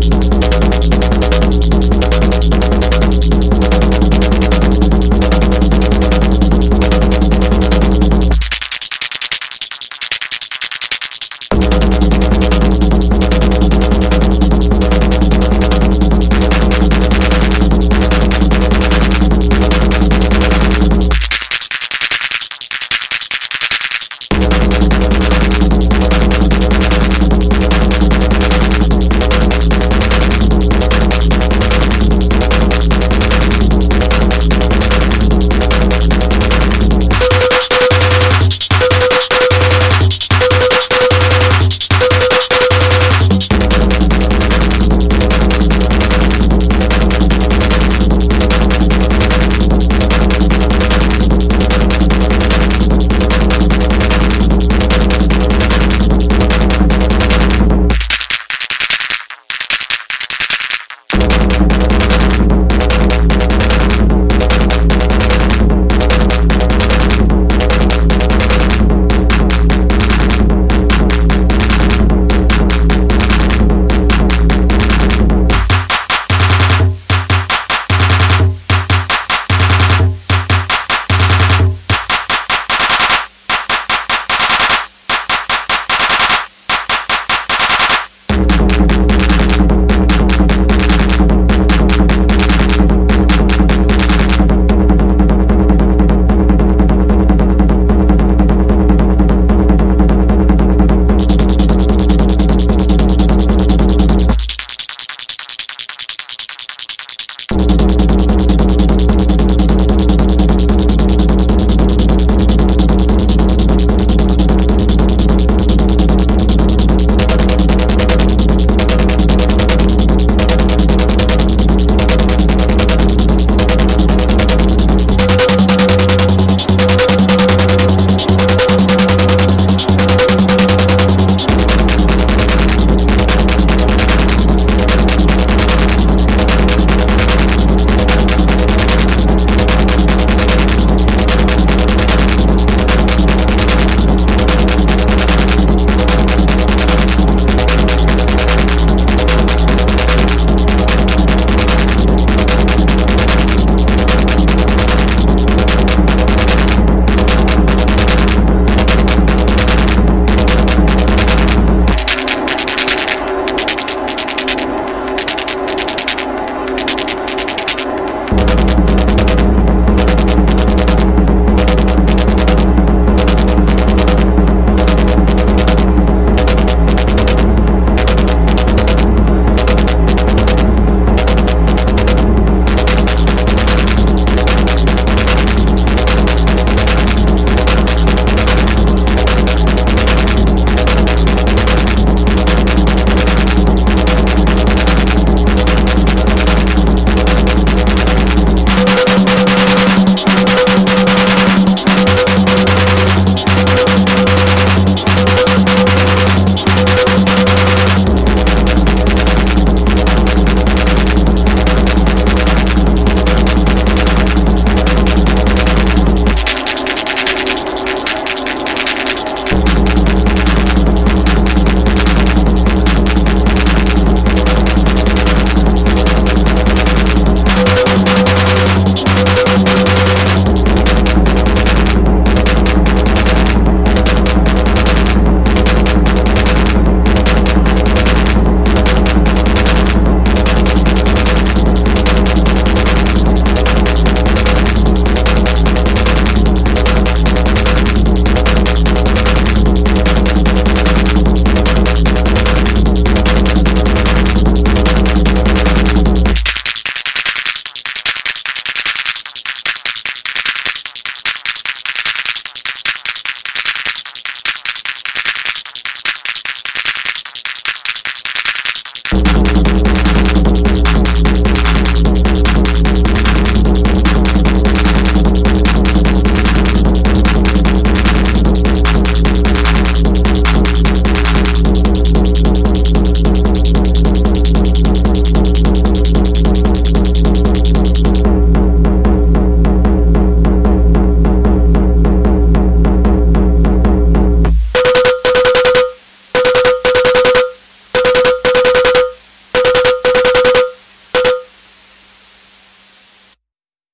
きっと